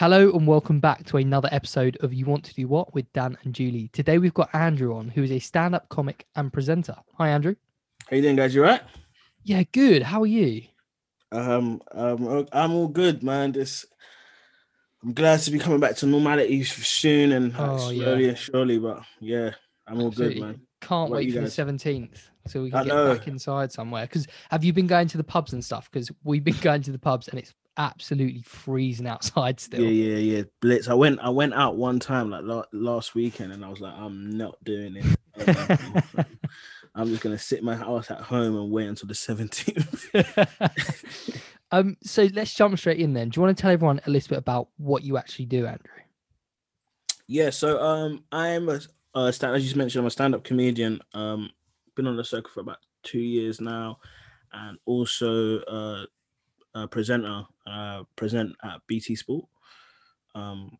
Hello and welcome back to another episode of You Want to Do What with Dan and Julie. Today we've got Andrew on, who is a stand-up comic and presenter. Hi, Andrew. How you doing, guys? You right? Yeah, good. How are you? Um, um, I'm all good, man. Just, I'm glad to be coming back to normality soon and Oh, yeah. slowly and surely. But yeah, I'm all Absolutely. good, man. Can't What wait for the seventeenth so we I can get know. back inside somewhere. Because have you been going to the pubs and stuff? Because we've been going to the pubs and it's absolutely freezing outside still. Yeah, yeah, yeah. Blitz. I went, I went out one time like la- last weekend, and I was like, I'm not doing it. I'm just gonna sit my house at home and wait until the 17th. um, so let's jump straight in then. Do you want to tell everyone a little bit about what you actually do, Andrew? Yeah, so um, I'm a, a stand, as you mentioned, I'm a stand-up comedian. Um, been on the circuit for about two years now, and also uh, a presenter. Uh, present at BT Sport. Um,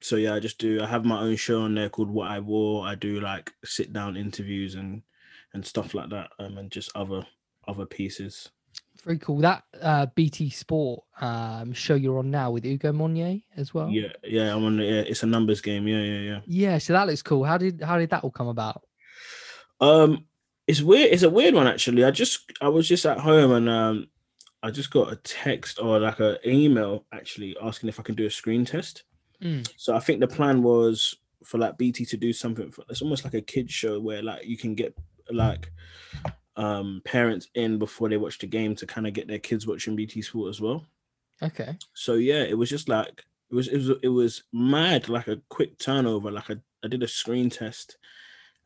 so yeah, I just do. I have my own show on there called What I Wore. I do like sit-down interviews and and stuff like that, um, and just other other pieces. Very cool. That uh, BT Sport um, show you're on now with Hugo Monnier as well. Yeah, yeah, I'm on. The, yeah, it's a numbers game. Yeah, yeah, yeah. Yeah, so that looks cool. How did how did that all come about? Um, it's weird. It's a weird one actually. I just I was just at home and um, I just got a text or like an email actually asking if I can do a screen test. Mm. So I think the plan was for like BT to do something. For, it's almost like a kids show where like you can get like um parents in before they watch the game to kind of get their kids watching BT Sport as well. Okay. So yeah, it was just like it was it was it was mad like a quick turnover. Like I, I did a screen test,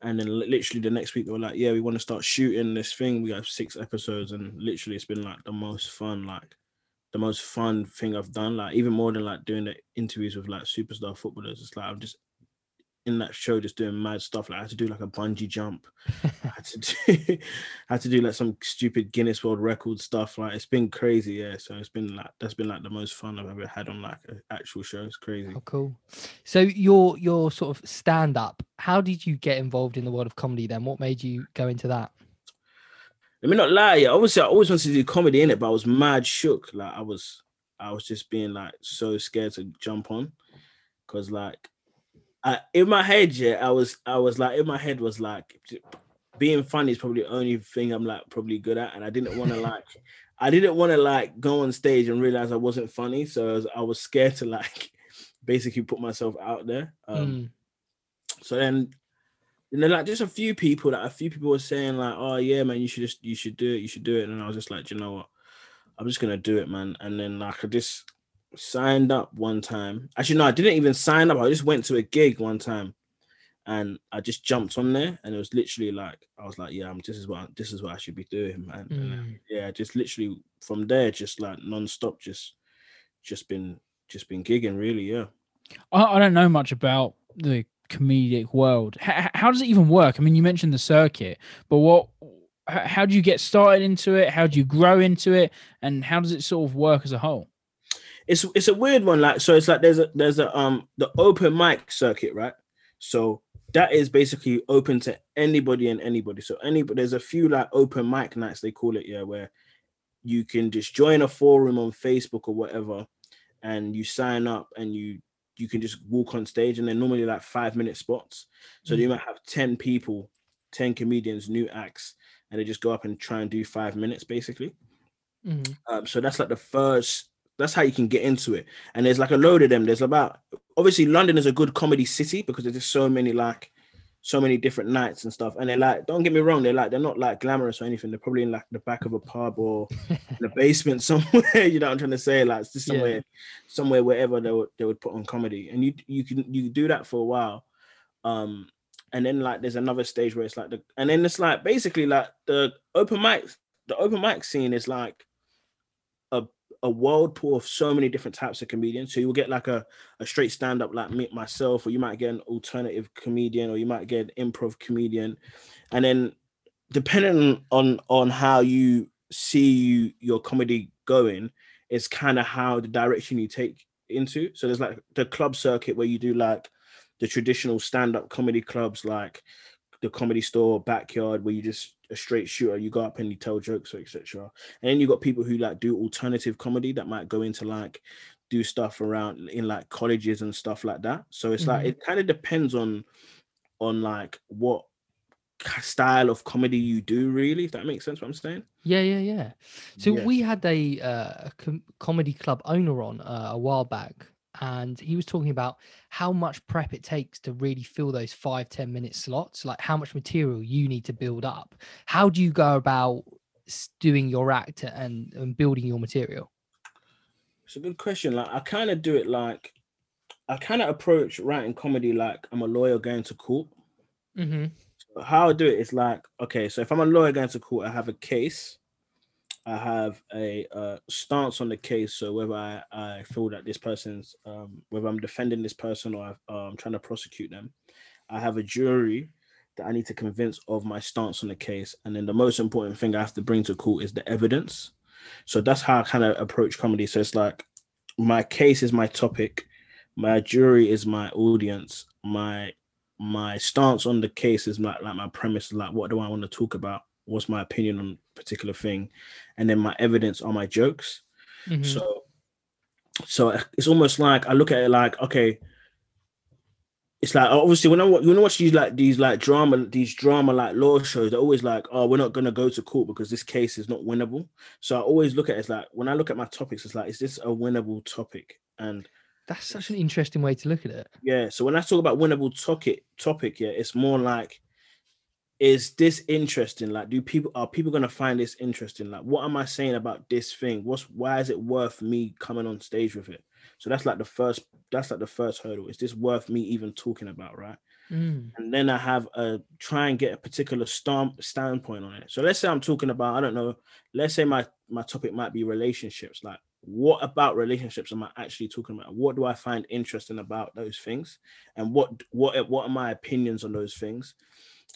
and then literally the next week they were like, yeah, we want to start shooting this thing. We have six episodes, and literally it's been like the most fun, like the most fun thing I've done. Like even more than like doing the interviews with like superstar footballers. It's like I'm just in that show just doing mad stuff. Like I had to do like a bungee jump. I had to do I had to do like some stupid Guinness World Record stuff. Like it's been crazy, yeah. So it's been like that's been like the most fun I've ever had on like an actual show. It's crazy. Oh, cool. So your your sort of stand up. How did you get involved in the world of comedy? Then, what made you go into that? Let me not lie, yeah. Obviously, I always wanted to do comedy in it, but I was mad shook. Like I was, I was just being like so scared to jump on, cause like, I in my head, yeah, I was, I was like, in my head was like, being funny is probably the only thing I'm like probably good at, and I didn't want to like, I didn't want to like go on stage and realize I wasn't funny, so I was, I was scared to like, basically put myself out there. Um, Mm. so then, and then like just a few people, like a few people were saying like, "Oh yeah, man, you should just you should do it, you should do it." And I was just like, you know what? I'm just gonna do it, man." And then like I just signed up one time. Actually, no, I didn't even sign up. I just went to a gig one time, and I just jumped on there, and it was literally like I was like, "Yeah, I'm, this is what I- this is what I should be doing, man." And, uh, Mm. yeah, just literally from there, just like non-stop, just just been just been gigging, really, yeah. I, I don't know much about the comedic world. H- how does it even work? I mean, you mentioned the circuit, but what? How do you get started into it? How do you grow into it? And how does it sort of work as a whole? It's it's a weird one like so it's like there's a there's a um the open mic circuit right so that is basically open to anybody and anybody so anybody there's a few like open mic nights they call it yeah where you can just join a forum on facebook or whatever and you sign up and you you can just walk on stage and they're normally like five minute spots so you might have 10 people 10 comedians new acts and they just go up and try and do five minutes basically Mhm. um, so that's like the first. That's how you can get into it. And there's like a load of them. There's about obviously London is a good comedy city because there's just so many like so many different nights and stuff. And they're like, don't get me wrong, they're like they're not like glamorous or anything. They're probably in like the back of a pub or in the basement somewhere. you know what I'm trying to say? Like it's just Yeah. somewhere, somewhere wherever they would they would put on comedy. And you you can you do that for a while. Um and then like there's another stage where it's like the and then it's like basically like the open mic the open mic scene is like a a world pool of so many different types of comedians. So you'll get like a, a straight stand-up like me myself, or you might get an alternative comedian, or you might get an improv comedian. And then depending on on how you see you, your comedy going, is kind of how the direction you take into. So there's like the club circuit where you do like the traditional stand-up comedy clubs like the comedy store backyard where you just a straight shooter you go up and you tell jokes or etc and then you got people who like do alternative comedy that might go into like do stuff around in like colleges and stuff like that. So it's like Mhm. it kind of depends on on like what style of comedy you do really if that makes sense what i'm saying Yeah, yeah, yeah. So Yeah. we had a, uh, a com- comedy club owner on uh, a while back, and he was talking about how much prep it takes to really fill those five ten minute slots, like how much material you need to build up. How do you go about doing your act and, and building your material? it's a good question like i kind of do it like i kind of approach writing comedy like i'm a lawyer going to court Mm-hmm. how I do it is like, okay, so if I'm a lawyer going to court, I have a case, I have a uh, stance on the case. So whether I, I feel that this person's, um, whether I'm defending this person or I, uh, I'm trying to prosecute them, I have a jury that I need to convince of my stance on the case. And then the most important thing I have to bring to court is the evidence. So that's how I kind of approach comedy. So it's like, my case is my topic, my jury is my audience, my my stance on the case is like, like my premise like what do i want to talk about what's my opinion on a particular thing and then my evidence are my jokes Mm-hmm. so so it's almost like i look at it like okay it's like obviously when i when I watch these like these like drama these drama like law shows they're always like oh we're not going to go to court because this case is not winnable so i always look at it as like when i look at my topics it's like is this a winnable topic and That's such an interesting way to look at it. yeah. So when I talk about winnable topic, topic, yeah, it's more like, is this interesting? Like, do people are people gonna find this interesting? Like, what am I saying about this thing? What's why is it worth me coming on stage with it? So that's like the first. That's like the first hurdle. Is this worth me even talking about? Right. Mm. And then I have a try and get a particular stamp standpoint on it. So let's say I'm talking about I don't know. Let's say my my topic might be relationships. Like, what about relationships am I actually talking about? What do I find interesting about those things? And what what what are my opinions on those things?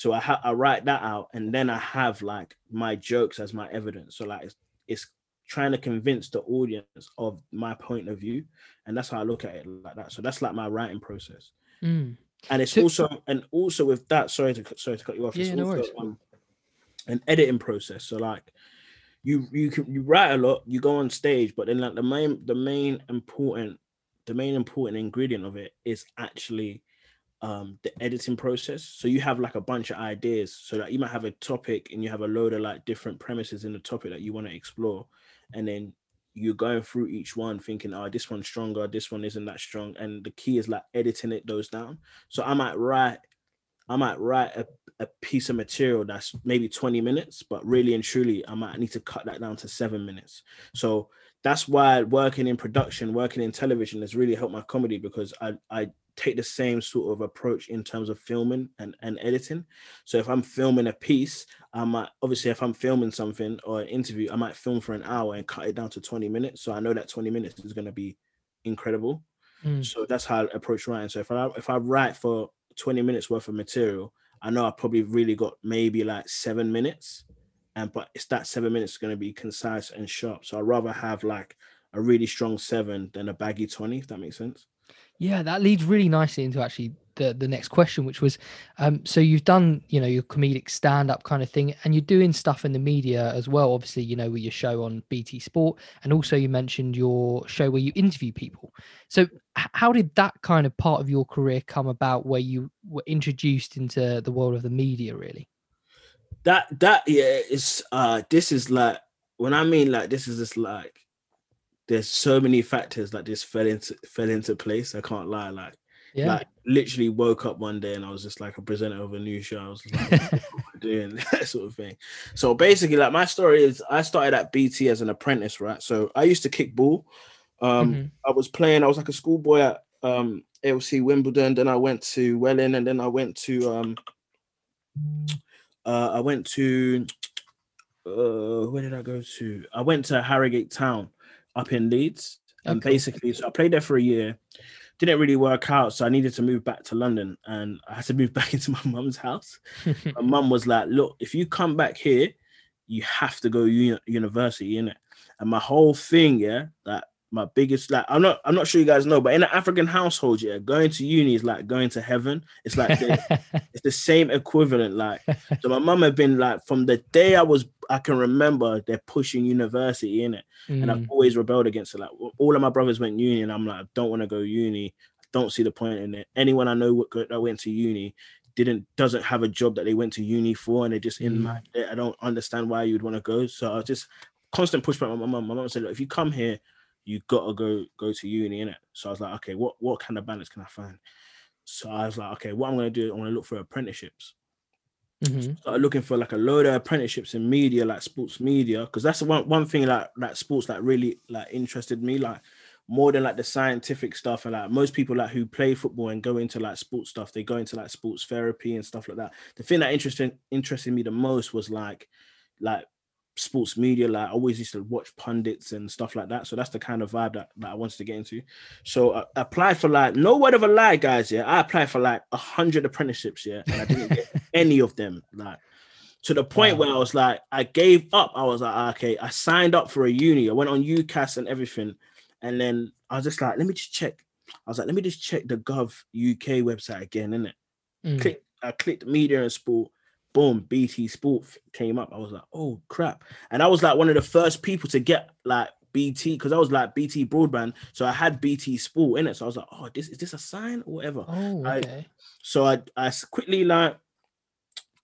So I ha- I write that out, and then I have like my jokes as my evidence. So like it's, it's trying to convince the audience of my point of view, and that's how I look at it like that. So that's like my writing process Mm. and it's So- also and also with that sorry to cut- sorry to cut you off it's Yeah, no also um, an editing process so like you you can you write a lot you go on stage but then like the main the main important the main important ingredient of it is actually um the editing process. So you have like a bunch of ideas so that you might have a topic and you have a load of like different premises in the topic that you want to explore and then you're going through each one thinking oh this one's stronger this one isn't that strong and the key is like editing it those down. So i might write i might write a, a piece of material that's maybe 20 minutes but really and truly i might need to cut that down to seven minutes. So that's why working in production working in television has really helped my comedy because i i take the same sort of approach in terms of filming and, and editing so if i'm filming a piece I might obviously if I'm filming something or an interview, I might film for an hour and cut it down to 20 minutes. So I know that 20 minutes is going to be incredible. Mm. So that's how I approach writing. So if I if I write for 20 minutes worth of material, I know I probably really got maybe like seven minutes. And but it's that seven minutes going to be concise and sharp. So I'd rather have like a really strong seven than a baggy 20, if that makes sense. Yeah, that leads really nicely into actually the the next question, which was, um, so you've done you know your comedic stand up kind of thing, and you're doing stuff in the media as well. Obviously, you know with your show on BT Sport, and also you mentioned your show where you interview people. So how did that kind of part of your career come about, where you were introduced into the world of the media? Really? that that yeah is uh this is like when i mean like this is just like there's so many factors that just fell into fell into place i can't lie like Yeah. like literally woke up one day and i was just like a presenter of a new show. I was like what am I doing? That sort of thing. So basically like my story is i started at bt as an apprentice right? So i used to kick ball. Um Mhm. i was playing i was like a schoolboy at um lc wimbledon. Then i went to welling and then i went to um uh, I went to uh, where did I go to? I went to Harrogate Town up in Leeds, and cool. basically, so I played there for a year. Didn't really work out, so I needed to move back to London, and I had to move back into my mum's house. My mum was like, "Look, if you come back here, you have to go uni- university, innit?" And my whole thing, yeah, that my biggest like I'm not I'm not sure you guys know, but in an African household, yeah, going to uni is like going to heaven. It's like the, it's the same equivalent. Like so, my mum had been like from the day I was I can remember they're pushing university in it, mm. and I've mm. always rebelled against it. Like all of my brothers went uni, and I'm like I don't want to go uni. I don't see the point in it. Anyone I know that went to uni didn't doesn't have a job that they went to uni for, and they're just in mm. my. I don't understand why you'd want to go. So I just constant pushback. My mum, my mum said, Look, if you come here you gotta go go to uni in it. So I was like, okay, what what kind of balance can I find? So I was like, okay, what I'm gonna do, I'm gonna look for apprenticeships. Mm-hmm. Started looking for like a load of apprenticeships in media, like sports media, because that's the one one thing like that sports like really like interested me, like more than like the scientific stuff and like most people like who play football and go into like sports stuff, they go into like sports therapy and stuff like that. The thing that interested interested me the most was like like sports media. Like I always used to watch pundits and stuff like that. So that's the kind of vibe that, that I wanted to get into. So I applied for like no word of a lie, guys. Yeah, I applied for like a hundred apprenticeships. Yeah, and I didn't get any of them. Like to the point wow. where I was like, I gave up. I was like, ah, okay, I signed up for a uni. I went on UCAS and everything, and then I was just like, let me just check. I was like, let me just check the Gov UK website again, innit? Mm. Click, I clicked media and sport boom, BT Sport came up. I was like, oh crap. And I was like one of the first people to get like BT because I was like BT broadband. So I had BT Sport in it. So I was like, oh, this is this a sign or whatever? Oh, okay. I, so I I quickly like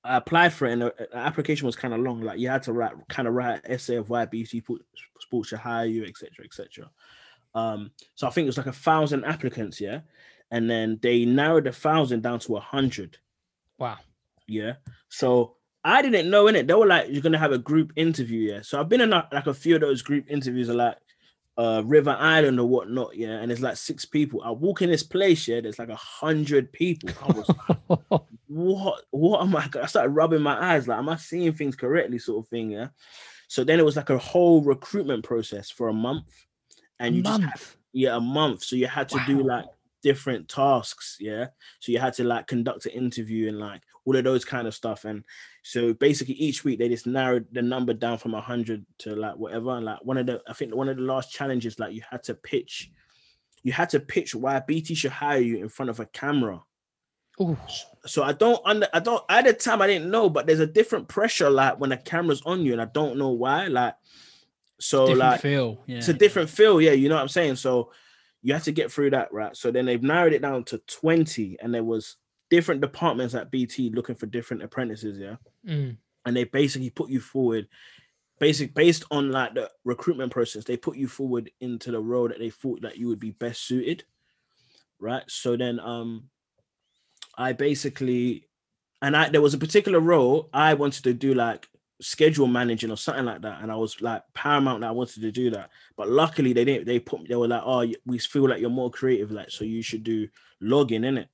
I applied for it and the, the application was kind of long. Like you had to write kind of write an essay of why BT Sports should hire you, etc. etc. Um, so I think it was like a thousand applicants, yeah. And then they narrowed a thousand down to a hundred. Wow. Yeah. So I didn't know in it. They were like, you're gonna have a group interview. Yeah. So I've been in a, like a few of those group interviews, are like uh River Island or whatnot. Yeah. And it's like six people. I walk in this place. Yeah. There's like a hundred people. I was what? What am I? I started rubbing my eyes. Like, am I seeing things correctly? Sort of thing. Yeah. So then it was like a whole recruitment process for a month, and you month. just had, yeah a month. So you had to wow. do like different tasks yeah? So you had to like conduct an interview and like all of those kind of stuff and so basically each week they just narrowed the number down from 100 to like whatever and like one of the i think one of the last challenges like you had to pitch you had to pitch why bt should hire you in front of a camera. Ooh. so i don't under i don't at the time i didn't know but there's a different pressure like when the camera's on you and i don't know why like so like feel yeah it's a different feel yeah you know what i'm saying? So you have to get through that, right? So then they've narrowed it down to 20, and there was different departments at BT looking for different apprentices, yeah. Mm. And they basically put you forward, basic based on like the recruitment process, they put you forward into the role that they thought that you would be best suited. Right. So then um I basically and I there was a particular role I wanted to do like schedule managing or something like that and i was like paramount that i wanted to do that but luckily they didn't they put they were like oh we feel like you're more creative like so you should do logging in it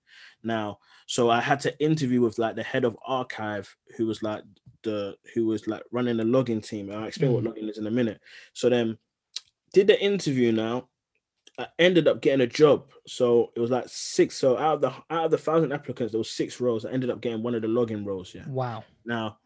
now so i had to interview with like the head of archive who was like the who was like running the logging team And i'll explain mm. what logging is in a minute so then did the interview now I ended up getting a job. So it was like six. So out of the out of the thousand applicants, there was six roles. I ended up getting one of the logging roles. Yeah. Wow. Now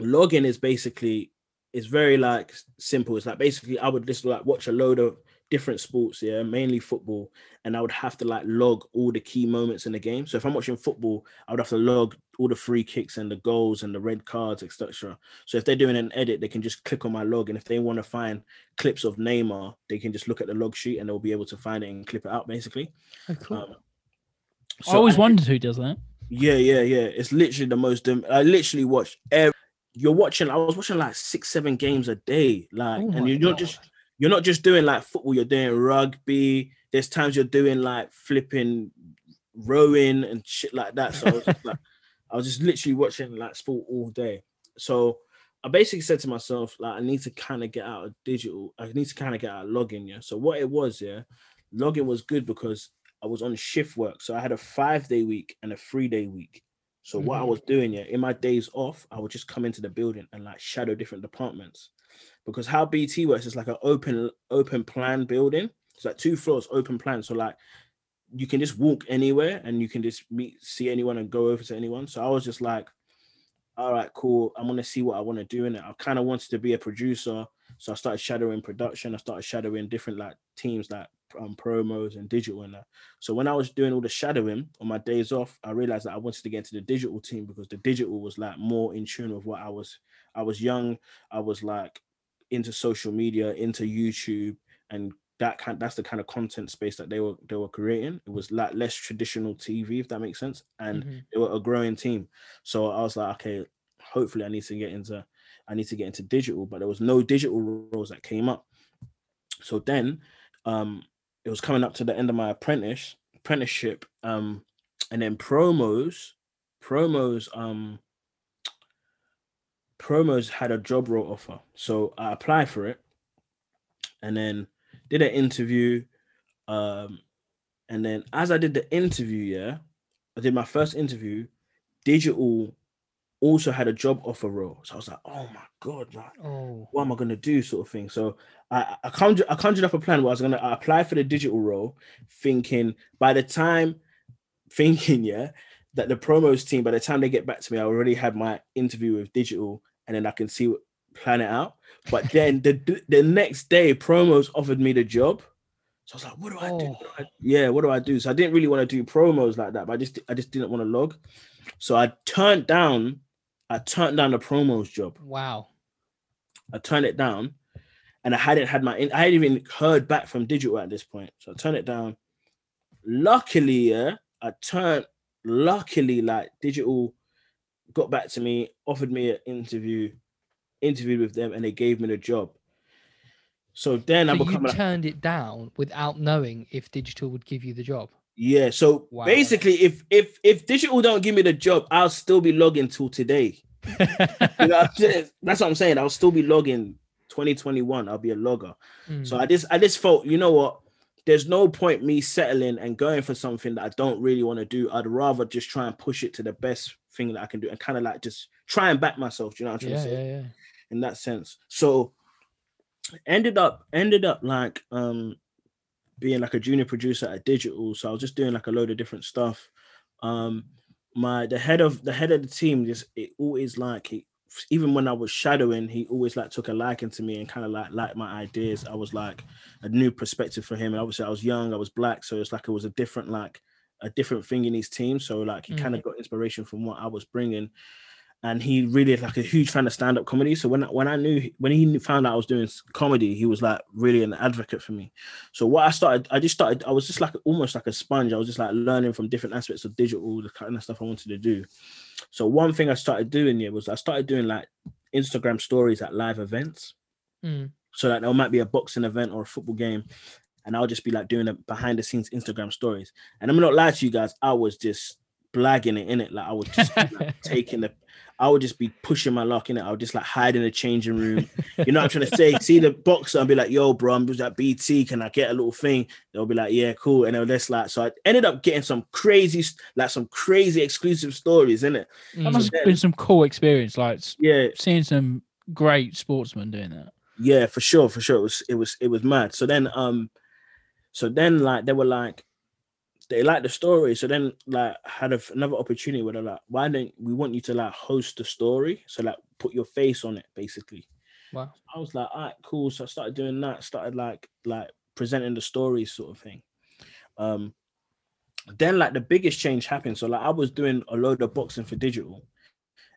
logging is basically it's very like simple. It's like basically I would just like watch a load of different sports, yeah, mainly football, and I would have to like log all the key moments in the game. So if I'm watching football, I would have to log all the free kicks and the goals and the red cards, etc. So if they're doing an edit, they can just click on my log, and if they want to find clips of Neymar, they can just look at the log sheet and they'll be able to find it and clip it out, basically. Oh, cool. Um, so I always I, wondered who does that. Yeah, yeah, yeah. It's literally the most. I literally watch every you're watching. I was watching like six, seven games a day, like, oh and you're not just you're not just doing like football. You're doing rugby. There's times you're doing like flipping, rowing and shit like that. So I was like, I was just literally watching like sport all day. So I basically said to myself, like, I need to kind of get out of digital. I need to kind of get out of logging. Yeah. So what it was, yeah, logging was good because I was on shift work. So I had a five day week and a three day week. So mm-hmm. what I mm-hmm. was doing, yeah, in my days off, I would just come into the building and like shadow different departments. Because how BT works is like an open open plan building. It's like two floors, open plan. So like you can just walk anywhere and you can just meet see anyone and go over to anyone. So I was just like, all right, cool. I'm gonna see what I want to do in it. I kind of wanted to be a producer So I started shadowing production. I started shadowing different like teams like um, promos and digital and that. So when I was doing all the shadowing on my days off, I realized that I wanted to get into the digital team because the digital was like more in tune with what I was. I was young. I was like into social media, into YouTube, and that kind that's the kind of content space that they were they were creating. It was like less traditional TV, if that makes sense. And Mhm. they were a growing team. So I was like, okay, hopefully I need to get into I need to get into digital, but there was no digital roles that came up. So then um it was coming up to the end of my apprentice apprenticeship. Um and then promos, promos, um promos had a job role offer. So I applied for it and then did an interview. Um and then as I did the interview, yeah, I did my first interview, digital also had a job offer role. So I was like, oh my god, like Oh, what am I gonna do, sort of thing. So I I conjured I conjured up a plan where I was gonna apply for the digital role, thinking by the time thinking yeah that the promos team by the time they get back to me, I already had my interview with digital, and then I can see what plan it out. But then the the next day, promos offered me the job. So I was like, what do I do? Oh. What do I- yeah, what do I do? So I didn't really want to do promos like that, but I just I just didn't want to log. So I turned down, I turned down the promos job. wow. I turned it down, and I hadn't had my. I hadn't even heard back from digital at this point, so I turned it down. Luckily, yeah, I turned. Luckily, like digital got back to me, offered me an interview, interviewed with them, and they gave me the job. So then I So you become like, turned it down without knowing if digital would give you the job. Yeah. So Wow. basically, if if if digital don't give me the job, I'll still be logging till today. You know, that's what I'm saying. I'll still be logging 2021. I'll be a logger. So Mm. I just I just felt, you know what? There's no point me settling and going for something that I don't really want to do. I'd rather just try and push it to the best thing that I can do and kind of like just try and back myself. Do you know what I'm trying yeah, to say? yeah, yeah. In that sense. So ended up ended up like um being like a junior producer at digital. So I was just doing like a load of different stuff. Um my the head of the head of the team just it always like he even when I was shadowing, he always like took a liking to me and kind of like liked my ideas. I was like a new perspective for him. And obviously I was young, I was black, so it's like it was a different like a different thing in his team. So like he Mm. kind of got inspiration from what I was bringing. And he really like a huge fan of stand-up comedy. So when I- when I knew when he found out I was doing comedy, he was like really an advocate for me. So what I started, I just started, I was just like almost like a sponge. I was just like learning from different aspects of digital, the kind of stuff I wanted to do. So one thing I started doing here was I started doing like Instagram stories at live events. Mm. So that there might be a boxing event or a football game, and I'll just be like doing a behind the scenes Instagram stories. And I'm not lie to you guys, I was just blagging it in it. Like I would just be, like, taking the I would just be pushing my luck in it. I would just like hide in the changing room. You know what I'm trying to say? See the boxer and be like, yo, bro, I'm just at BT. Can I get a little thing? They'll be like, yeah, cool. And they'll just like, so I ended up getting some crazy, like some crazy exclusive stories in it. That Mm. must have been some cool experience, like Yeah, seeing some great sportsmen doing that. yeah, for sure, for sure. It was it was it was mad. So then um so then like they were like they liked the story. So then like had a, another opportunity where they're like, why don't we want you to like host the story? So like put your face on it basically. Wow. I was like, all right, cool. So I started doing that, started like like presenting the stories sort of thing. Um then like the biggest change happened. So like I was doing a load of boxing for digital,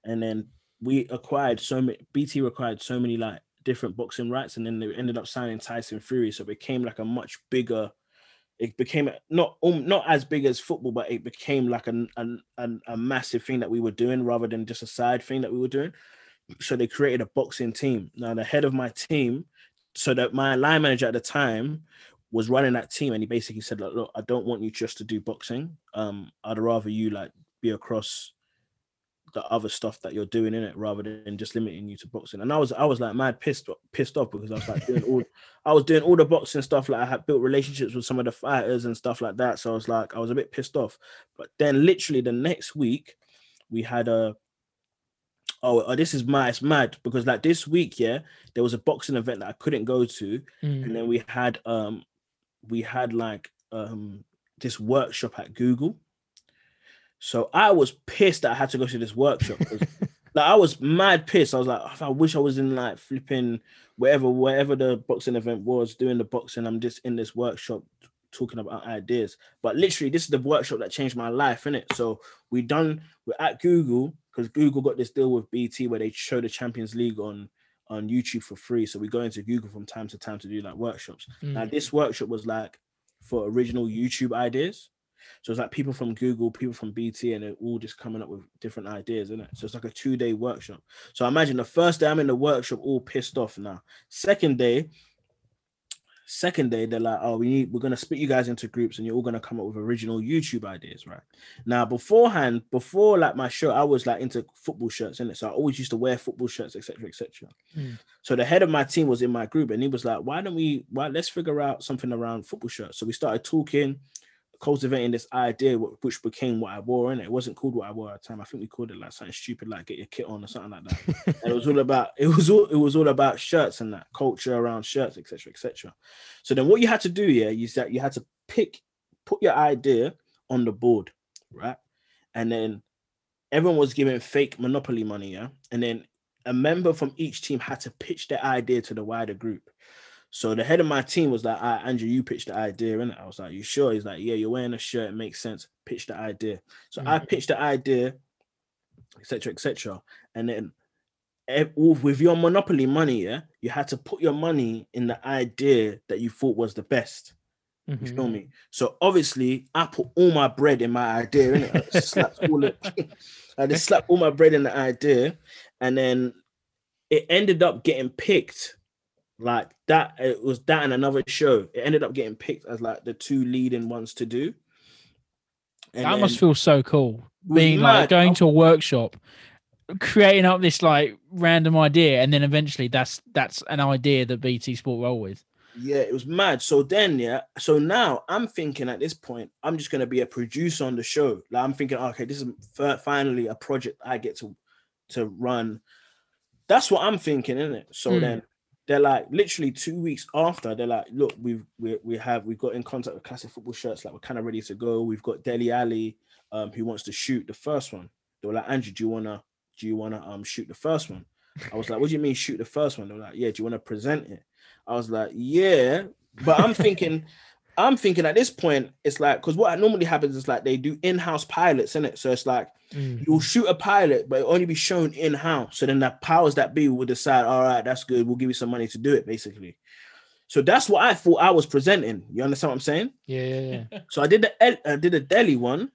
and then we acquired so many BT required so many like different boxing rights, and then they ended up signing Tyson Fury. So it became like a much bigger. It became not um, not as big as football, but it became like an, an, an a massive thing that we were doing rather than just a side thing that we were doing. So they created a boxing team. Now the head of my team, so that my line manager at the time was running that team, and he basically said, "Look, I don't want you just to do boxing. Um, I'd rather you like be across the other stuff that you're doing in it rather than just limiting you to boxing." And I was, I was like mad pissed, pissed off because I was like doing all, I was doing all the boxing stuff. Like I had built relationships with some of the fighters and stuff like that. So I was like, I was a bit pissed off. But then, literally the next week, we had a. Oh, oh, this is mad. It's mad because like this week, yeah, there was a boxing event that I couldn't go to, Mm. and then we had um we had like um this workshop at Google. So I was pissed that I had to go to this workshop. Like I was mad pissed. I was like, I wish I was in like flipping wherever, wherever the boxing event was, doing the boxing. I'm just in this workshop talking about ideas. But literally, this is the workshop that changed my life, innit? So we done we're at Google because Google got this deal with BT where they show the Champions League on on YouTube for free. So we go into Google from time to time to do like workshops. Now Mm. this workshop was like for original YouTube ideas. So it's like people from Google, people from BT, and they're all just coming up with different ideas, isn't it? So it's like a two-day workshop. So I imagine the first day I'm in the workshop, all pissed off now. Second day, second day, they're like, oh, we need we're gonna split you guys into groups and you're all gonna come up with original YouTube ideas, right? Now, beforehand, before like my show, I was like into football shirts, in it. So I always used to wear football shirts, etc. etc. Mm. So the head of my team was in my group and he was like, why don't we why let's figure out something around football shirts? So we started talking, cultivating this idea, which became what I wore in it. It wasn't called what I wore at the time. I think we called it like something stupid, like get your kit on or something like that. it was all about it was all it was all about shirts and that culture around shirts, etc. etc. So then what you had to do, yeah, is that you had to pick, put your idea on the board, right? And then everyone was given fake monopoly money, yeah. And then a member from each team had to pitch their idea to the wider group. So the head of my team was like, "Ah, Andrew, you pitched the idea, and I was like, "You sure?" He's like, "Yeah, you're wearing a shirt. It makes sense. Pitch the idea." So I Mhm. pitched the idea, etc., etc. And then with your monopoly money, yeah, you had to put your money in the idea that you thought was the best. You Mhm. feel me? So obviously, I put all my bread in my idea, innit? I just slapped all it. I just slapped all my bread in the idea, and then it ended up getting picked. Like that, it was that and another show. It ended up getting picked as like the two leading ones to do. And that must feel so cool. Being mad. like going to a workshop, creating up this like random idea, and then eventually that's that's an idea that BT Sport roll with. Yeah, it was mad. So then, yeah. So now I'm thinking at this point, I'm just gonna be a producer on the show. Like I'm thinking, okay, this is fi- finally a project I get to to run. That's what I'm thinking, isn't it? So Hmm. then they're like, literally two weeks after, they're like, look, we've we, we have we've got in contact with classic football shirts, like we're kind of ready to go. We've got Dele Alli, um, who wants to shoot the first one. They were like, Andrew, do you wanna do you wanna um shoot the first one? I was like, what do you mean shoot the first one? They were like, yeah, do you want to present it? I was like, yeah, but I'm thinking, I'm thinking at this point, it's like because what normally happens is like they do in-house pilots, in it. So it's like Mm. you'll shoot a pilot, but it'll only be shown in-house. So then the powers that be will decide, all right, that's good. We'll give you some money to do it, basically. So that's what I thought I was presenting. You understand what I'm saying? Yeah, yeah, yeah. So I did the I did a Dele one.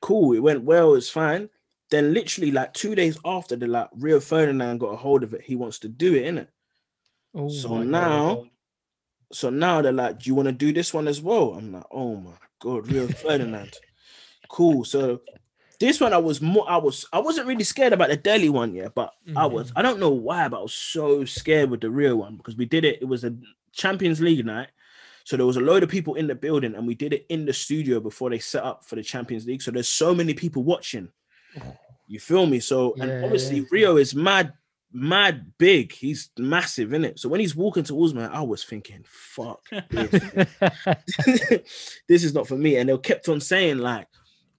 Cool, it went well, it's fine. Then literally like two days after, the like Rio Ferdinand got a hold of it. He wants to do it, innit? Oh So now God. So now they're like, "Do you want to do this one as well?" I'm like, "Oh my god, Rio Ferdinand, cool." So this one, I was more, I was, I wasn't really scared about the Dele one, yet, but I was. Mm-hmm. I don't know why, but I was so scared with the real one because we did it. It was a Champions League night, so there was a load of people in the building, and we did it in the studio before they set up for the Champions League. So there's so many people watching. Oh. You feel me? So Yeah, and obviously yeah. Rio is mad, mad big. He's massive, in it. So when he's walking towards me, I was thinking, "Fuck, this. this is not for me." And they kept on saying like,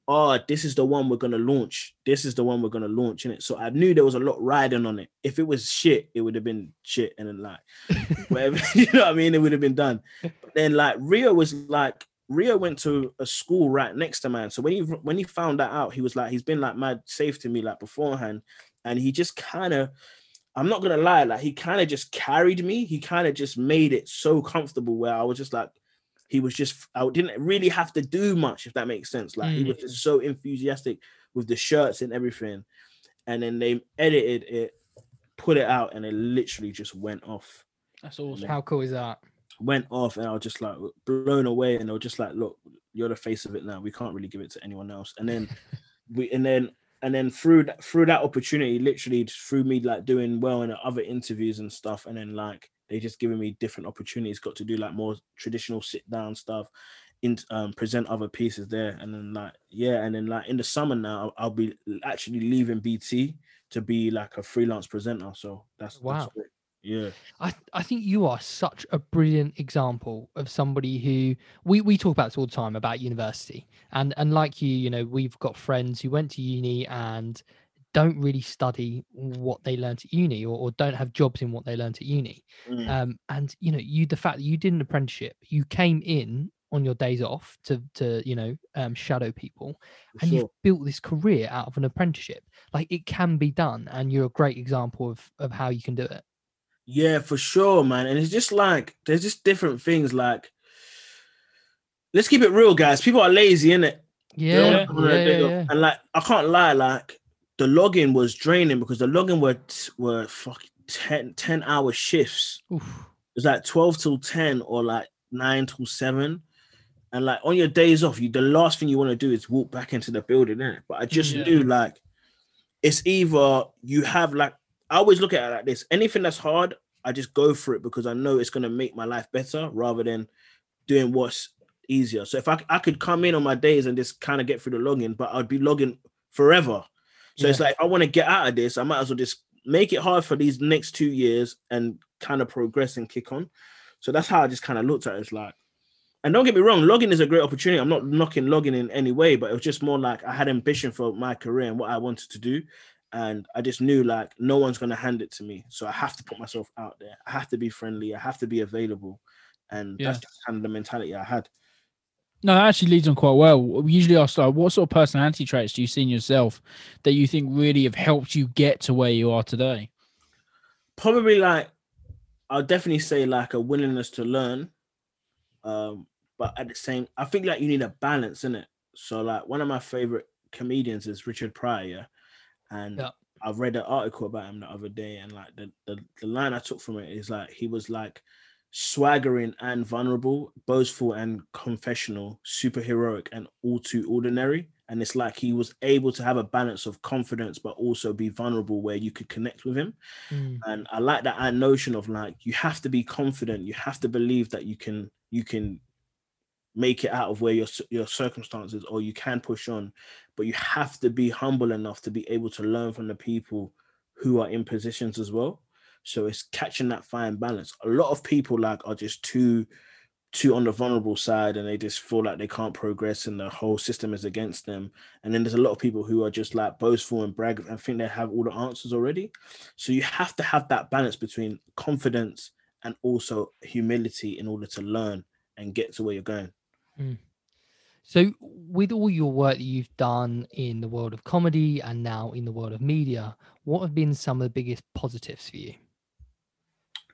"Oh, this is the one we're gonna launch. This is the one we're gonna launch." In it. So I knew there was a lot riding on it. If it was shit, it would have been shit, and then like whatever, you know what I mean? It would have been done. But then like Rio was like Rio went to a school right next to mine. So when he when he found that out, he was like, he's been like mad safe to me like beforehand, and he just kind of, I'm not gonna lie, like he kind of just carried me. He kind of just made it so comfortable where I was just like, he was just I didn't really have to do much if that makes sense. Like he was mm. just so enthusiastic with the shirts and everything, and then they edited it, put it out, and it literally just went off That's awesome. How cool is that? went off and I was just like blown away and they were just like look you're the face of it now we can't really give it to anyone else and then we and then and then through through that opportunity literally through me like doing well in other interviews and stuff and then like they just giving me different opportunities got to do like more traditional sit down stuff in um present other pieces there and then like yeah and then like in the summer now I'll, I'll be actually leaving BT to be like a freelance presenter so that's that's Wow. great. Yeah I, I think you are such a brilliant example of somebody who we, we talk about this all the time about university and and like you you know we've got friends who went to uni and don't really study what they learned at uni or, or don't have jobs in what they learned at uni. Mm. Um, and you know, you the fact that you did an apprenticeship, you came in on your days off to to you know um, shadow people, for and sure. you've built this career out of an apprenticeship. Like it can be done, and you're a great example of of how you can do it. Yeah, for sure, man. And it's just like there's just different things. Like, let's keep it real, guys. People are lazy, innit? Yeah, yeah, wanna come on a yeah. And like, I can't lie, like the login was draining because the login were were fucking 10, 10 hour shifts. Oof. It was like 12 till 10 or like 9 till 7. And like on your days off, you the last thing you want to do is walk back into the building, innit? But I just Yeah. knew like it's either you have like I always look at it like this: anything that's hard, I just go for it because I know it's gonna make my life better rather than doing what's easier. So if I, I could come in on my days and just kind of get through the login, but I'd be logging forever. So it's like I want to get out of this, I might as well just make it hard for these next two years and kind of progress and kick on. So that's how I just kind of looked at it. It's like, and don't get me wrong, logging is a great opportunity. I'm not knocking logging in any way, but it was just more like I had ambition for my career and what I wanted to do. And I just knew like no one's gonna hand it to me. So I have to put myself out there. I have to be friendly. I have to be available. And Yeah. that's just kind of the mentality I had. No, that actually leads on quite well. We usually ask, like, what sort of personality traits do you see in yourself that you think really have helped you get to where you are today? probably like I'll definitely say like a willingness to learn. Um, but at the same, I think like you need a balance in it. So like one of my favorite comedians is Richard Pryor, yeah? And Yeah. I've read an article about him the other day, and like the, the the line I took from it is like he was like swaggering and vulnerable, boastful and confessional, superheroic and all too ordinary. And it's like he was able to have a balance of confidence, but also be vulnerable where you could connect with him Mm, and i like that notion of like you have to be confident you have to believe that you can you can make it out of where your your circumstances or you can push on but you have to be humble enough to be able to learn from the people who are in positions as well. So it's catching that fine balance. A lot of people like are just too too on the vulnerable side and they just feel like they can't progress and the whole system is against them. And then there's a lot of people who are just like boastful and brag and think they have all the answers already. So you have to have that balance between confidence and also humility in order to learn and get to where you're going. So, with all your work that you've done in the world of comedy and now in the world of media, what have been some of the biggest positives for you?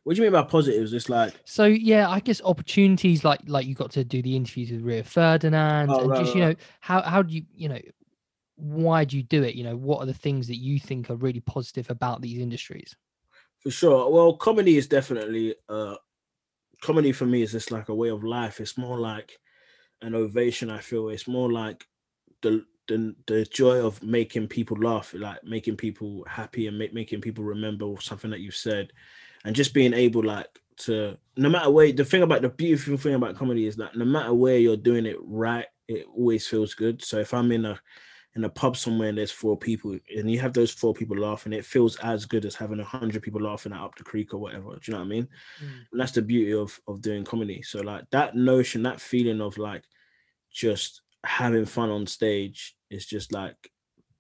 What do you mean by positives? It's like So, yeah, I guess opportunities like like you got to do the interviews with Rio Ferdinand, Oh, and right, just you right. know how how do you you know why do you do it? You know, what are the things that you think are really positive about these industries? for sure. Well, comedy is definitely uh comedy for me is just like a way of life. It's more like an ovation, I feel. It's more like the the, the joy of making people laugh, like making people happy and make, making people remember something that you've said, and just being able like to no matter where the thing about the beautiful thing about comedy is that no matter where you're doing it right, it always feels good. So if I'm in a in a pub somewhere and there's four people and you have those four people laughing, it feels as good as having a hundred people laughing at up the creek or whatever. Do you know what I mean? Mm. And that's the beauty of of doing comedy. So like that notion, that feeling of like just having fun on stage is just like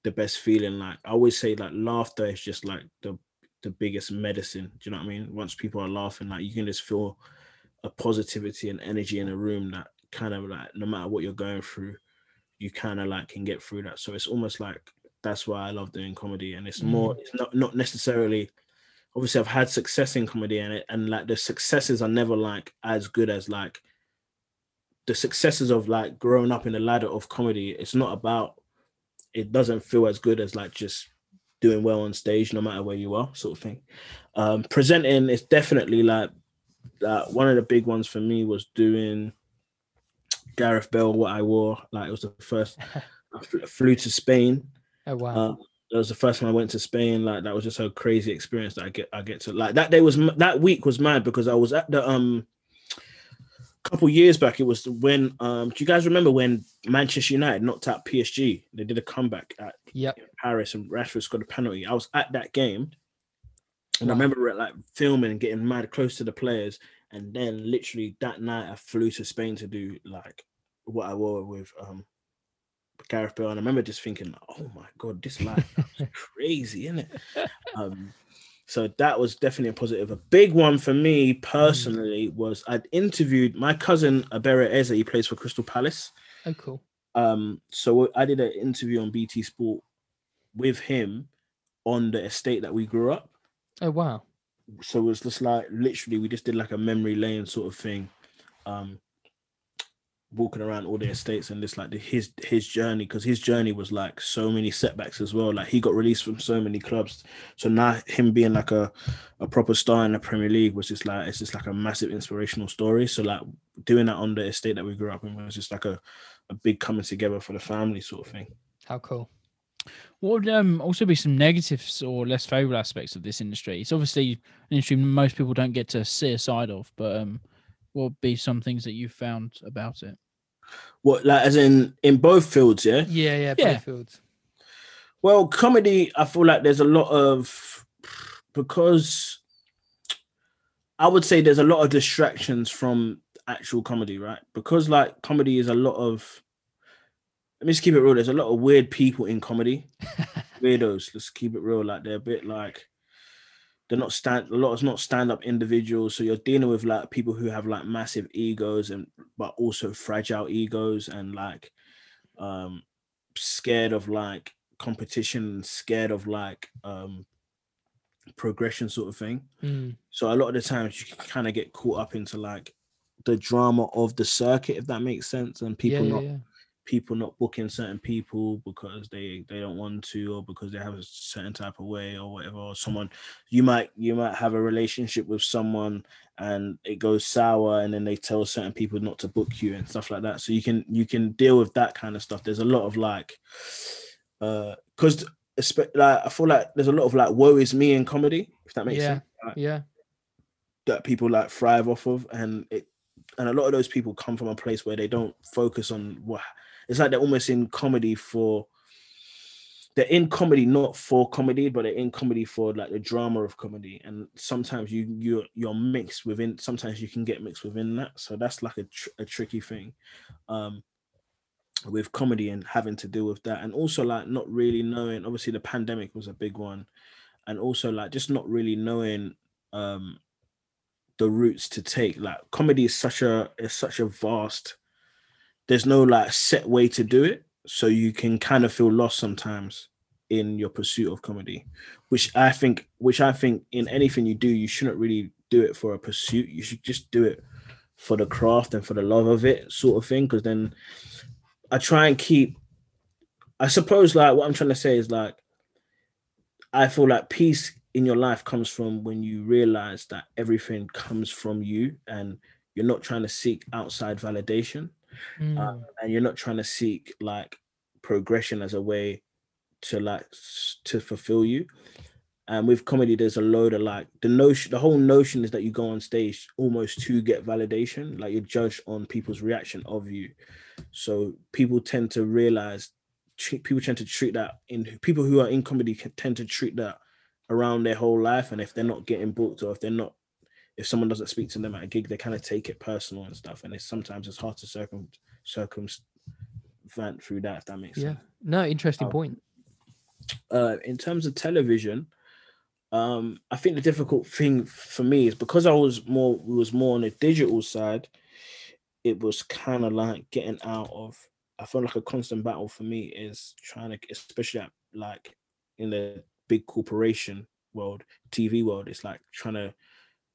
the best feeling. Like I always say, like laughter is just like the the biggest medicine. Do you know what I mean? Once people are laughing, like you can just feel a positivity and energy in a room that kind of like no matter what you're going through, you kind of like can get through that. So it's almost like that's why I love doing comedy. And it's more, it's not not necessarily obviously I've had success in comedy and it and like the successes are never like as good as like the successes of like growing up in the ladder of comedy. It's not about it doesn't feel as good as like just doing well on stage no matter where you are sort of thing um presenting is definitely like uh, one of the big ones for me was doing Gareth Bale what i wore like it was the first i flew to spain Oh wow! uh, that was the first time I went to Spain. Like that was just a crazy experience that I get. I get to like that day was that week was mad because I was at the um couple years back. It was when um do you guys remember when Manchester United knocked out PSG? They did a comeback at yep. Paris and Rashford scored a penalty. I was at that game, and I Wow. remember like filming and getting mad close to the players. And then literally that night, I flew to Spain to do like what I wore with um Gareth Bale, and I remember just thinking, "Oh my god, this life is crazy, isn't it?" Um, so that was definitely a positive. A big one for me personally was I'd interviewed my cousin Ebere Eze. He plays for Crystal Palace. Oh, cool. Um, so I did an interview on BT Sport with him on the estate that we grew up. Oh, wow. So it was just like literally we just did like a memory lane sort of thing. Um, walking around all the estates and this like the, his his journey because his journey was like so many setbacks as well like he got released from so many clubs so now him being like a a proper star in the premier league was just like it's just like a massive inspirational story so like doing that on the estate that we grew up in was just like a, a big coming together for the family sort of thing How cool. What would um, also be some negatives or less favorable aspects of this industry? It's obviously an industry most people don't get to see a side of, but um, what would be some things that you've found about it? what like as in in both fields yeah Yeah, yeah, Yeah. both fields. Well, comedy, I feel like there's a lot of because I would say there's a lot of distractions from actual comedy, right? Because like comedy is a lot of let me just keep it real. There's a lot of weird people in comedy. Weirdos. Let's keep it real. Like they're a bit like they're not stand a lot is not stand-up individuals. So you're dealing with like people who have like massive egos and but also fragile egos and like um scared of like competition, scared of like um progression sort of thing. Mm, So a lot of the times you can kind of get caught up into like the drama of the circuit, if that makes sense, and people yeah, not yeah, yeah. People not booking certain people because they they don't want to or because they have a certain type of way or whatever or someone you might you might have a relationship with someone and it goes sour and then they tell certain people not to book you and stuff like that so you can you can deal with that kind of stuff there's a lot of like uh because like i feel like there's a lot of like woe is me in comedy if that makes Yeah. sense Like, Yeah. that people like thrive off of and it and a lot of those people come from a place where they don't focus on what it's like they're almost in comedy for they're in comedy not for comedy but they're in comedy for like the drama of comedy. And sometimes you you're you're mixed within sometimes you can get mixed within that. So that's like a, tr- a tricky thing um with comedy and having to deal with that. And also like not really knowing obviously the pandemic was a big one. And also like just not really knowing um the routes to take. Like comedy is such a is such a vast there's no like set way to do it. So you can kind of feel lost sometimes in your pursuit of comedy which i think which i think in anything you do you shouldn't really do it for a pursuit. You should just do it for the craft and for the love of it sort of thing. Because then i try and keep i suppose like what i'm trying to say is like i feel like peace in your life comes from when you realize that everything comes from you and you're not trying to seek outside validation Mm, uh, and you're not trying to seek like progression as a way to like to fulfill you. And with comedy there's a load of like the notion the whole notion is that you go on stage almost to get validation like you're judged on people's reaction of you. So people tend to realize people tend to treat that in people who are in comedy can tend to treat that around their whole life and if they're not getting booked or if they're not if someone doesn't speak to them at a gig they kind of take it personal and stuff and it's sometimes it's hard to circum circumvent through that if that makes yeah. sense No, interesting Oh. point. uh, in terms of television, um, I think the difficult thing for me is because I was more was more on the digital side. It was kind of like getting out of. I felt like a constant battle for me is trying to, especially at, like in the big corporation world, TV world. It's like trying to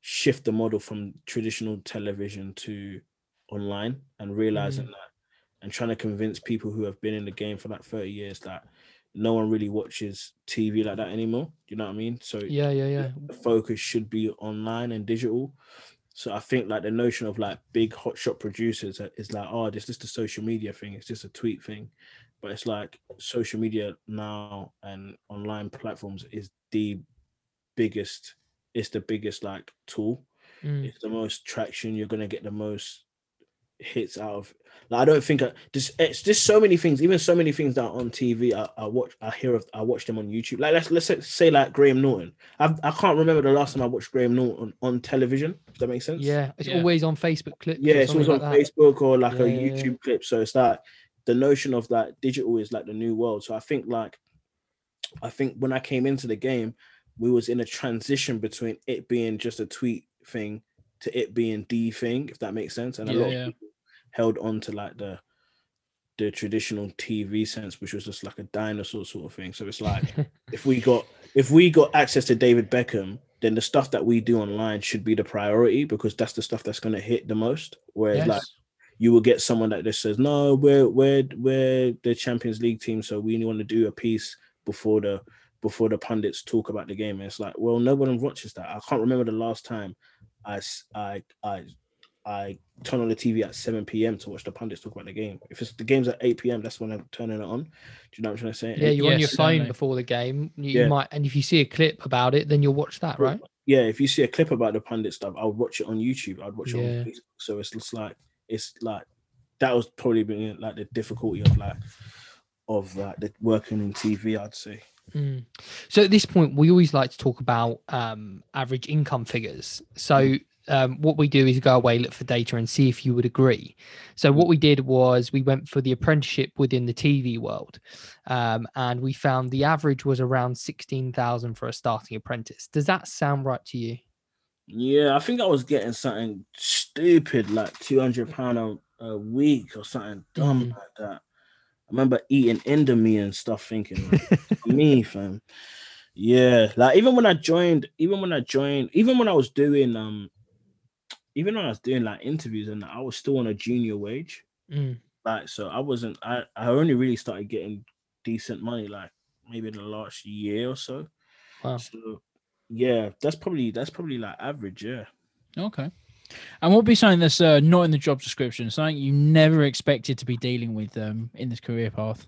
shift the model from traditional television to online and realizing mm-hmm. that and trying to convince people who have been in the game for like 30 years that no one really watches TV like that anymore. You know what I mean? So Yeah, yeah, yeah. the focus should be online and digital. So I think like the notion of like big hotshot producers is like, oh, this is the social media thing. It's just a tweet thing. But it's like social media now and online platforms is the biggest, it's the biggest like tool Mm, it's the most traction you're gonna get the most hits out of like i don't think I, just it's just so many things even so many things that are on tv i, I watch i hear of i watch them on youtube like let's let's say, say like graham norton I've, i can't remember the last time i watched graham norton on television if that makes sense yeah, it's Yeah. always on Facebook clips. yeah it's always on that. facebook or like a Yeah, yeah, yeah. youtube clip so it's like the notion of that digital is like the new world. So I think like I think when I came into the game, we was in a transition between it being just a tweet thing to it being the thing, if that makes sense. And a Yeah, lot yeah. of people held on to like the the traditional TV sense, which was just like a dinosaur sort of thing. So it's like if we got if we got access to David Beckham, then the stuff that we do online should be the priority because that's the stuff that's gonna hit the most. Whereas like you will get someone that just says, "No, we're we're we're the Champions League team, so we want to do a piece before the before the pundits talk about the game." And it's like, well, no one watches that. I can't remember the last time I, I, I, I turn on the TV at 7 p.m. to watch the pundits talk about the game. If it's the game's at 8 p.m., that's when I'm turning it on. Do you know what I'm trying to say? Yeah, you're on your Yes, phone certainly. before the game. You Yeah. might, and if you see a clip about it, then you'll watch that, right? yeah, if you see a clip about the pundit stuff, I'll watch it on YouTube. I'd watch it Yeah. on Facebook. So it's just like it's like that was probably been like the difficulty of like of like the working in TV. I'd say. Mm. So at this point, we always like to talk about um, average income figures. So um, what we do is go away, look for data, and see if you would agree. So what we did was we went for the apprenticeship within the TV world, um, and we found the average was around sixteen thousand for a starting apprentice. Does that sound right to you? Yeah, I think I was getting something stupid like two hundred pound a, a week or something dumb Mm. like that. I remember eating Indomie and stuff, thinking like, me, fam. Yeah, like even when I joined, even when I joined, even when I was doing um, even when I was doing like interviews and I was still on a junior wage. Mm. Like so, I wasn't. I I only really started getting decent money like maybe in the last year or so. Wow. So yeah, that's probably that's probably like average. Yeah. Okay. And what would be something that's uh, not in the job description, something you never expected to be dealing with um, in this career path?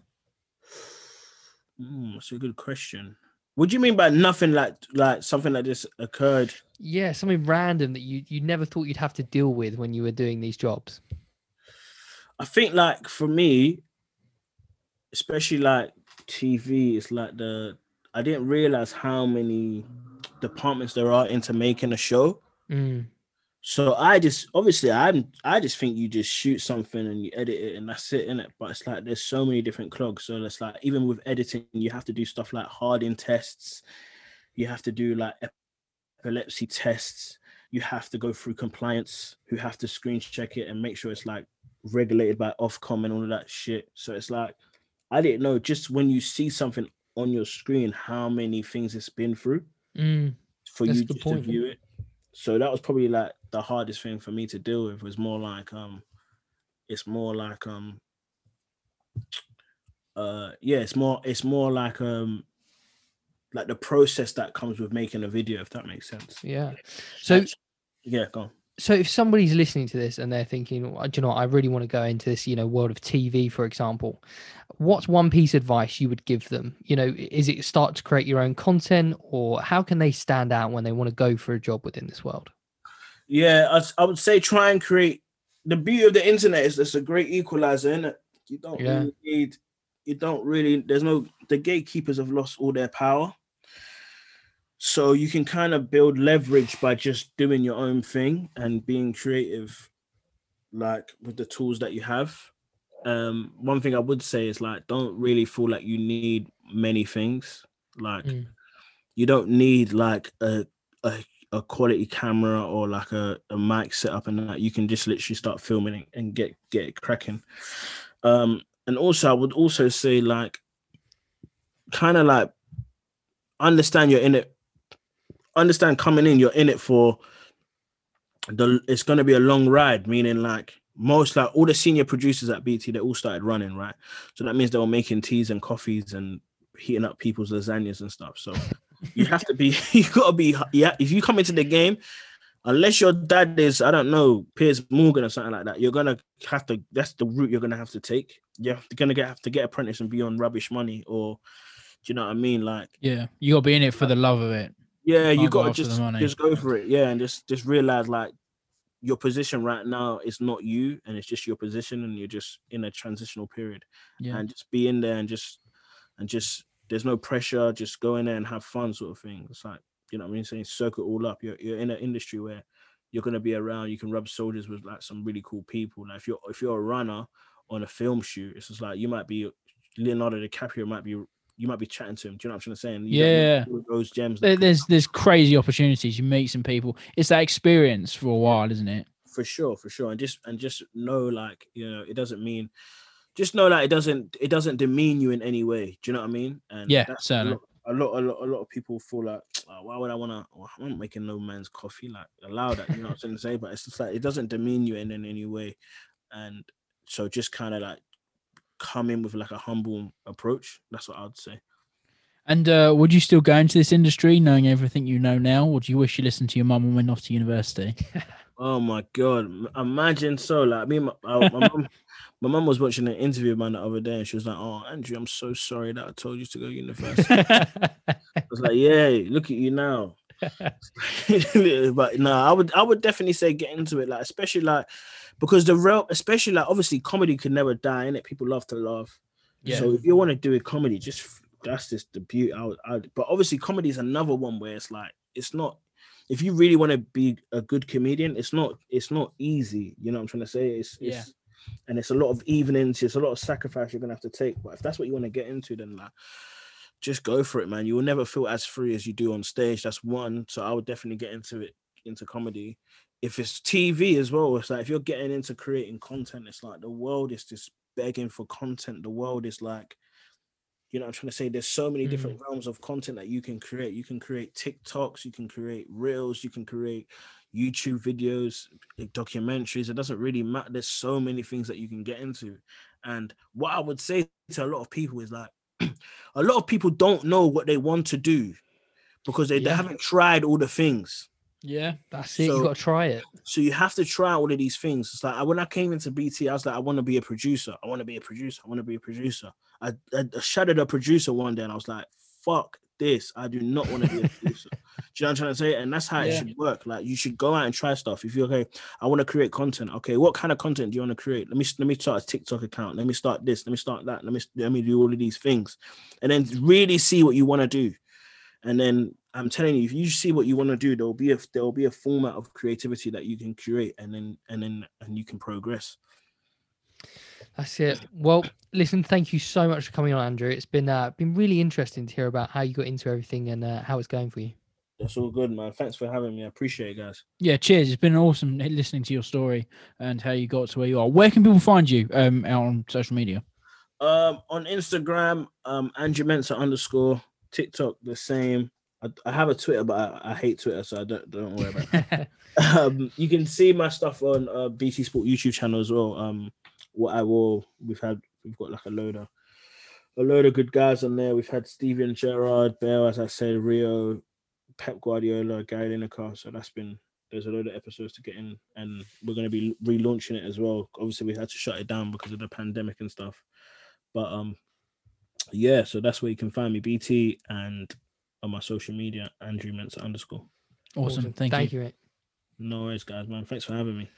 Mm, that's a good question. What do you mean by nothing like like something like this occurred? Yeah, something random that you you never thought you'd have to deal with when you were doing these jobs. I think like for me, especially like TV, it's like the I didn't realize how many departments there are into making a show. Mm. So I just obviously I'm I just think you just shoot something and you edit it and that's it in it. But it's like there's so many different clogs. So it's like even with editing, you have to do stuff like Harding tests. You have to do like epilepsy tests. You have to go through compliance, who have to screen check it and make sure it's like regulated by Ofcom and all of that shit. So it's like I didn't know just when you see something on your screen how many things it's been through Mm. for you to point. view it. So that was probably like the hardest thing for me to deal with was more like um it's more like um uh yeah it's more it's more like um like the process that comes with making a video if that makes sense. Yeah. So yeah, go on. So if somebody's listening to this and they're thinking, "Well, do you know, what, I really want to go into this, you know, world of TV, for example, what's one piece of advice you would give them? You know, is it start to create your own content, or how can they stand out when they want to go for a job within this world? Yeah, I would say try and create the beauty of the internet is it's a great equalizer, is it? You don't Yeah. really need you don't really there's no the gatekeepers have lost all their power. So you can kind of build leverage by just doing your own thing and being creative, like with the tools that you have. Um, one thing I would say is like don't really feel like you need many things. Like Mm. you don't need like a a, a quality camera or like a, a mic setup and that you can just literally start filming and get get it cracking um and also i would also say like kind of like understand you're in it understand coming in you're in it for the it's going to be a long ride meaning like most like all the senior producers at bt they all started running right? So that means they were making teas and coffees and heating up people's lasagnas and stuff. So you have to be you gotta be yeah if you come into the game unless your dad is i don't know piers morgan or something like that you're gonna have to that's the route you're gonna have to take. You're gonna get have to get apprentice and be on rubbish money or do you know what i mean? Like Yeah, you got to be in it for the love of it. Yeah you gotta just just go for it yeah and just just realize like your position right now is not you and it's just your position and you're just in a transitional period. Yeah, and just be in there and just and just there's no pressure just go in there and have fun sort of thing. It's like you know what i mean? Saying circle it all up. You're, you're in an industry where you're going to be around you can rub shoulders with like some really cool people. Like if you're if you're a runner on a film shoot. It's just like you might be Leonardo DiCaprio might be you might be chatting to him. Do you know what I'm trying to say? And you Yeah. those gems. There's there's crazy opportunities. You meet some people. It's that experience for a while, isn't it? for sure for sure and just and just know like you know it doesn't mean just know that it doesn't it doesn't demean you in any way do you know what i mean and Yeah, that's certainly. a lot, a lot a lot of people feel like oh, why would i want to i'm not making no man's coffee like allow that you know what i'm trying to say but it's just like it doesn't demean you in, in any way and so just kind of like come in with like a humble approach that's what i'd say And uh, would you still go into this industry knowing everything you know now, or do you wish you listened to your mum and went off to university? Oh my god! Imagine so like me, and my, uh, my mum. My mum was watching an interview of mine the other day, and she was like, "Oh, Andrew, I'm so sorry that I told you to go university." I was like, "Yeah, look at you now." but no, I would, I would definitely say get into it, like especially like because the real, especially like obviously comedy could never die in it. People love to laugh. Yeah. So if you want to do a comedy, just that's just the beauty. I would, I would, but obviously comedy is another one where it's like it's not. If you really want to be a good comedian, it's not. It's not easy. You know what I'm trying to say? It's, it's Yeah. and it's a lot of evenings. It's a lot of sacrifice you're gonna have to take. But if that's what you want to get into, then like just go for it, man. You will never feel as free as you do on stage. That's one. So I would definitely get into it, into comedy. If it's TV as well, it's like if you're getting into creating content, it's like the world is just begging for content. The world is like, you know, I'm trying to say there's so many mm-hmm. different realms of content that you can create. You can create TikToks, you can create reels, you can create YouTube videos, eh, documentaries. It doesn't really matter. There's so many things that you can get into. And what I would say to a lot of people is like, a lot of people don't know what they want to do because they, they haven't tried all the things. Yeah. That's it. So- you got to try it. So you have to try all of these things. It's like when I came into BT, I was like, I want to be a producer. I want to be a producer. I want to be a producer. I, I, I shadowed a producer one day and I was like, fuck this. I do not want to be a producer. do you know what I'm trying to say? And that's how it should work. Like you should go out and try stuff. If you're okay, I want to create content. Okay, what kind of content do you want to create? Let me let me start a TikTok account. Let me start this. Let me start that. Let me let me do all of these things, and then really see what you want to do. And then I'm telling you, if you see what you want to do, there'll be a there'll be a format of creativity that you can create, and then and then and you can progress. That's it. Well, listen, thank you so much for coming on, Andrew. It's been uh, been really interesting to hear about how you got into everything and uh, how it's going for you. That's all good, man. Thanks for having me. I appreciate it, guys. Yeah, cheers. It's been awesome listening to your story and how you got to where you are. Where can people find you um, out on social media? Um, on Instagram, um, Andrew Mensa underscore TikTok the same. I, I have a Twitter, but I, I hate Twitter, so I don't don't worry about. it. um, you can see my stuff on uh, BT Sport YouTube channel as well. Um, what I will, we've had, we've got like a load of, a load of good guys on there. We've had Steven Gerrard, Bale, as I said, Rio, Pep Guardiola, Gary Lineker. So that's been there's a load of episodes to get in, and we're going to be relaunching it as well. Obviously, we had to shut it down because of the pandemic and stuff. But um, yeah, so that's where you can find me, BT, and on my social media, Andrew Mensa underscore. Awesome. Thank, Thank you. you. No worries, guys, man. Thanks for having me.